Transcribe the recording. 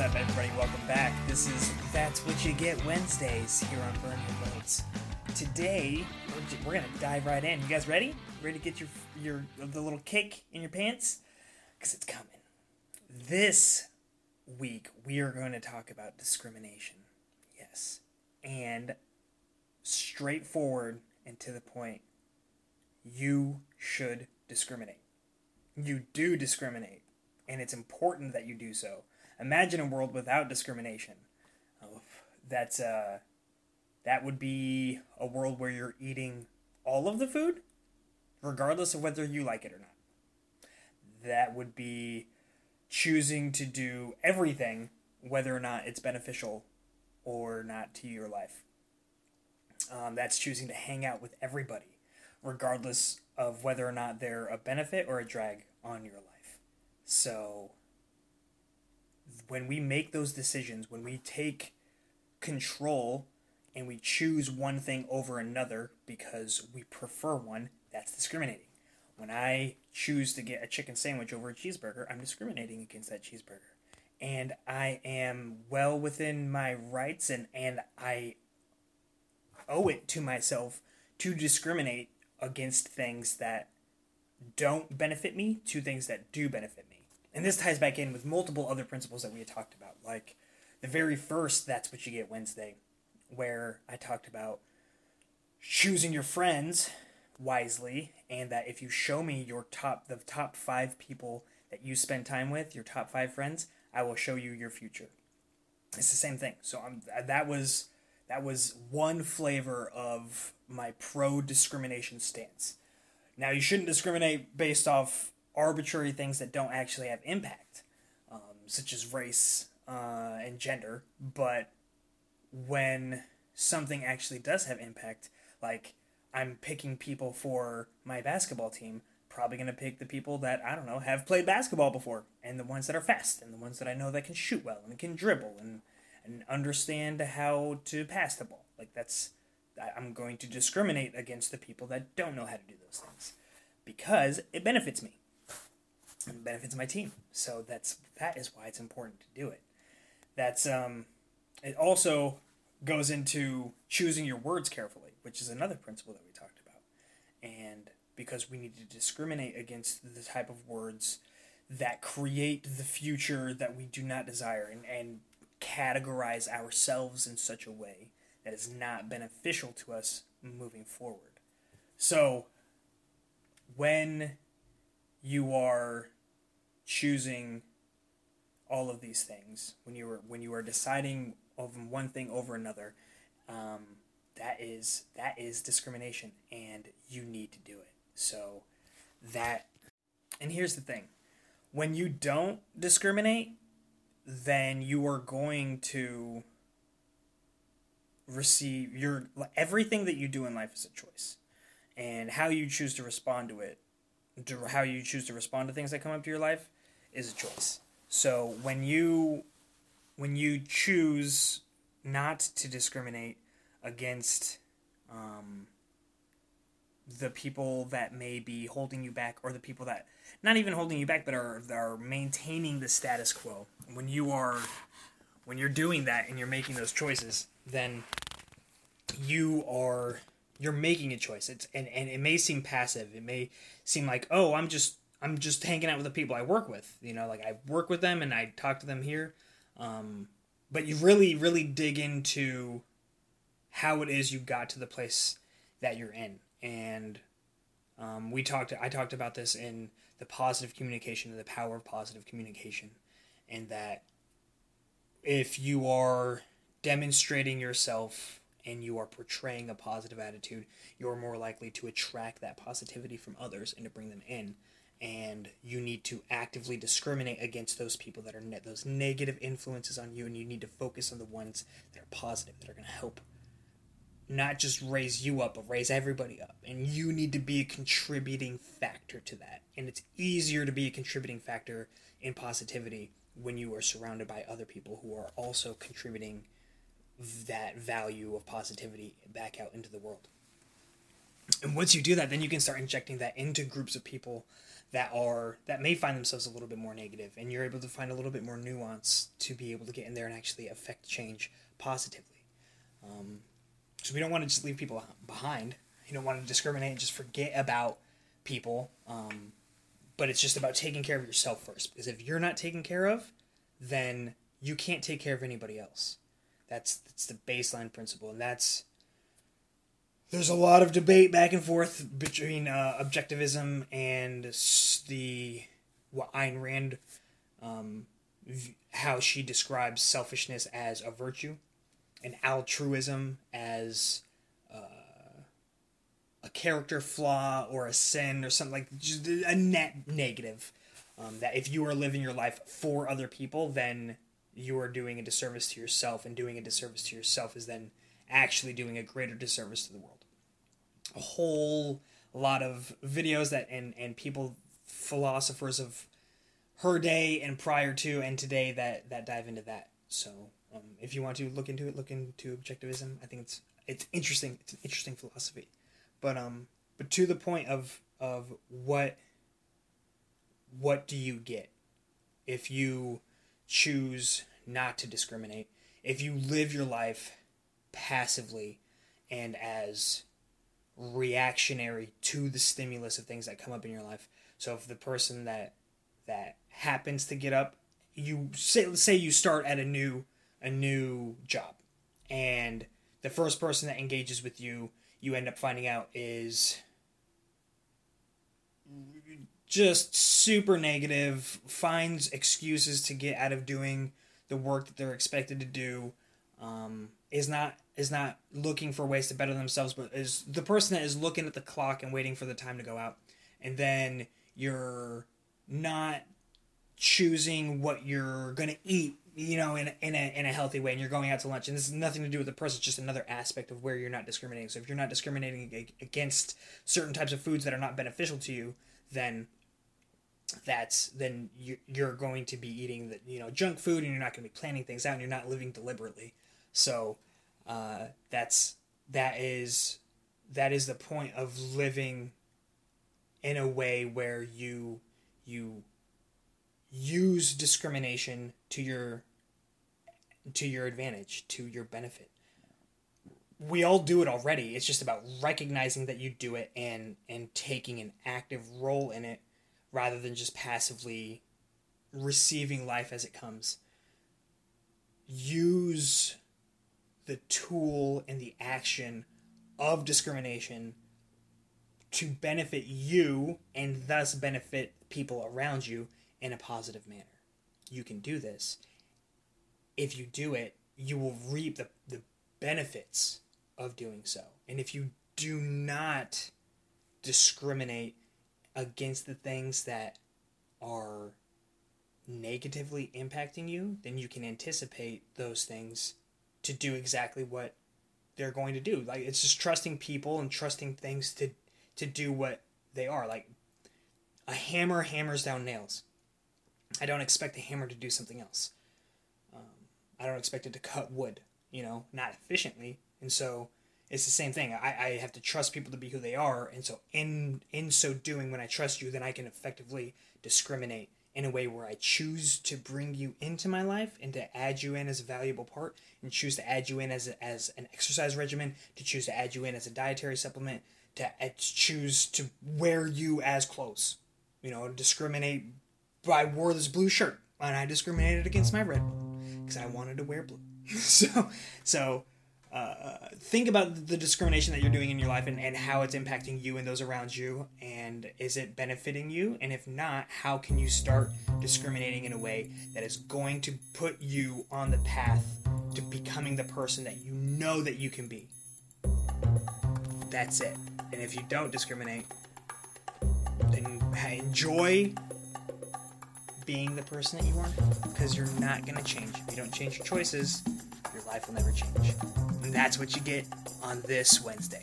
up, everybody? Welcome back. This is That's What You Get Wednesdays here on Burn Your Boats. Today, we're, we're gonna dive right in. You guys ready? Ready to get your your the little kick in your pants? Cause it's coming. This week we are going to talk about discrimination. Yes, and straightforward and to the point. You should discriminate. You do discriminate, and it's important that you do so. Imagine a world without discrimination. Oh, that's uh, that would be a world where you're eating all of the food, regardless of whether you like it or not. That would be choosing to do everything, whether or not it's beneficial or not to your life. Um, that's choosing to hang out with everybody, regardless of whether or not they're a benefit or a drag on your life. So, when we make those decisions, when we take control and we choose one thing over another because we prefer one, that's discriminating. When I choose to get a chicken sandwich over a cheeseburger, I'm discriminating against that cheeseburger. And I am well within my rights and, and I owe it to myself to discriminate against things that don't benefit me to things that do benefit me. And this ties back in with multiple other principles that we had talked about, like the very first That's What You Get Wednesday, where I talked about choosing your friends wisely and that if you show me your top the top 5 people that you spend time with, your top 5 friends, I will show you your future. It's the same thing. So I'm that was that was one flavor of my pro discrimination stance. Now you shouldn't discriminate based off arbitrary things that don't actually have impact, um, such as race uh, and gender. But when something actually does have impact, like I'm picking people for my basketball team, probably going to pick the people that, I don't know, have played basketball before, and the ones that are fast, and the ones that I know that can shoot well, and can dribble, and, and understand how to pass the ball. Like, that's, I'm going to discriminate against the people that don't know how to do those things because it benefits me benefits my team. So that's that is why it's important to do it. That's um it also goes into choosing your words carefully, which is another principle that we talked about. And because we need to discriminate against the type of words that create the future that we do not desire and, and categorize ourselves in such a way that is not beneficial to us moving forward. So when you are choosing all of these things when you are when you are deciding of one thing over another um, that is that is discrimination and you need to do it. So that and here's the thing. When you don't discriminate then you are going to receive your everything that you do in life is a choice. And how you choose to respond to it how you choose to respond to things that come up to your life is a choice. So when you when you choose not to discriminate against um, the people that may be holding you back or the people that not even holding you back but are are maintaining the status quo when you are when you're doing that and you're making those choices then you are you're making a choice. It's and, and it may seem passive. It may seem like oh i'm just i'm just hanging out with the people i work with you know like i work with them and i talk to them here. Um, but you really really dig into how it is you got to the place that you're in. And um, we talked i talked about this in the positive communication and the power of positive communication. And that if you are demonstrating yourself and you are portraying a positive attitude, you're more likely to attract that positivity from others and to bring them in. And you need to actively discriminate against those people that are ne- those negative influences on you, and you need to focus on the ones that are positive, that are going to help not just raise you up, but raise everybody up. And you need to be a contributing factor to that. And it's easier to be a contributing factor in positivity when you are surrounded by other people who are also contributing that value of positivity back out into the world. and once you do that, then you can start injecting that into groups of people that are that may find themselves a little bit more negative, and you're able to find a little bit more nuance to be able to get in there and actually affect change positively. Um, so we don't want to just leave people behind. You don't want to discriminate and just forget about people. Um, but it's just about taking care of yourself first. Because if you're not taken care of, then you can't take care of anybody else. That's that's the baseline principle, and that's there's a lot of debate back and forth between uh, objectivism and the what Ayn Rand, um, how she describes selfishness as a virtue, and altruism as uh, a character flaw or a sin or something like just a net negative. Um, that if you are living your life for other people, then you are doing a disservice to yourself, and doing a disservice to yourself is then actually doing a greater disservice to the world. A whole lot of videos that and and people philosophers of her day and prior to and today that that dive into that. So um, if you want to look into it, look into objectivism. I think it's it's interesting. It's an interesting philosophy, but um, but to the point of of what what do you get if you choose not to discriminate, if you live your life passively and as reactionary to the stimulus of things that come up in your life. So if the person that that happens to get up, you say say you start at a new a new job and the first person that engages with you, you end up finding out is just super negative, finds excuses to get out of doing the work that they're expected to do, um, is not is not looking for ways to better themselves, but is the person that is looking at the clock and waiting for the time to go out, and then you're not choosing what you're gonna eat, you know, in in a in a healthy way, and you're going out to lunch, and this has nothing to do with the person, it's just another aspect of where you're not discriminating. So if you're not discriminating against certain types of foods that are not beneficial to you, then that's then you're going to be eating the you know junk food and you're not going to be planning things out and you're not living deliberately so uh, that's that is that is the point of living in a way where you you use discrimination to your to your advantage to your benefit we all do it already it's just about recognizing that you do it and and taking an active role in it rather than just passively receiving life as it comes. Use the tool and the action of discrimination to benefit you and thus benefit people around you in a positive manner. You can do this. If you do it, you will reap the, the benefits of doing so. And if you do not discriminate against the things that are negatively impacting you, then you can anticipate those things to do exactly what they're going to do. Like it's just trusting people and trusting things to to do what they are. Like a hammer hammers down nails. I don't expect a hammer to do something else. Um, I don't expect it to cut wood, you know, not efficiently. And so it's the same thing. I, I have to trust people to be who they are, and so in in so doing, when I trust you, then I can effectively discriminate in a way where I choose to bring you into my life and to add you in as a valuable part, and choose to add you in as a, as an exercise regimen, to choose to add you in as a dietary supplement, to, uh, choose to wear you as clothes. You know, discriminate. I wore this blue shirt, and I discriminated against my red one because I wanted to wear blue. so so uh, think about the discrimination that you're doing in your life and, and how it's impacting you and those around you and is it benefiting you? And if not how can you start discriminating in a way that is going to put you on the path to becoming the person that you know that you can be? That's it. And if you don't discriminate then enjoy being the person that you are because you're not going to change. If you don't change your choices your life will never change. And that's what you get on this Wednesday.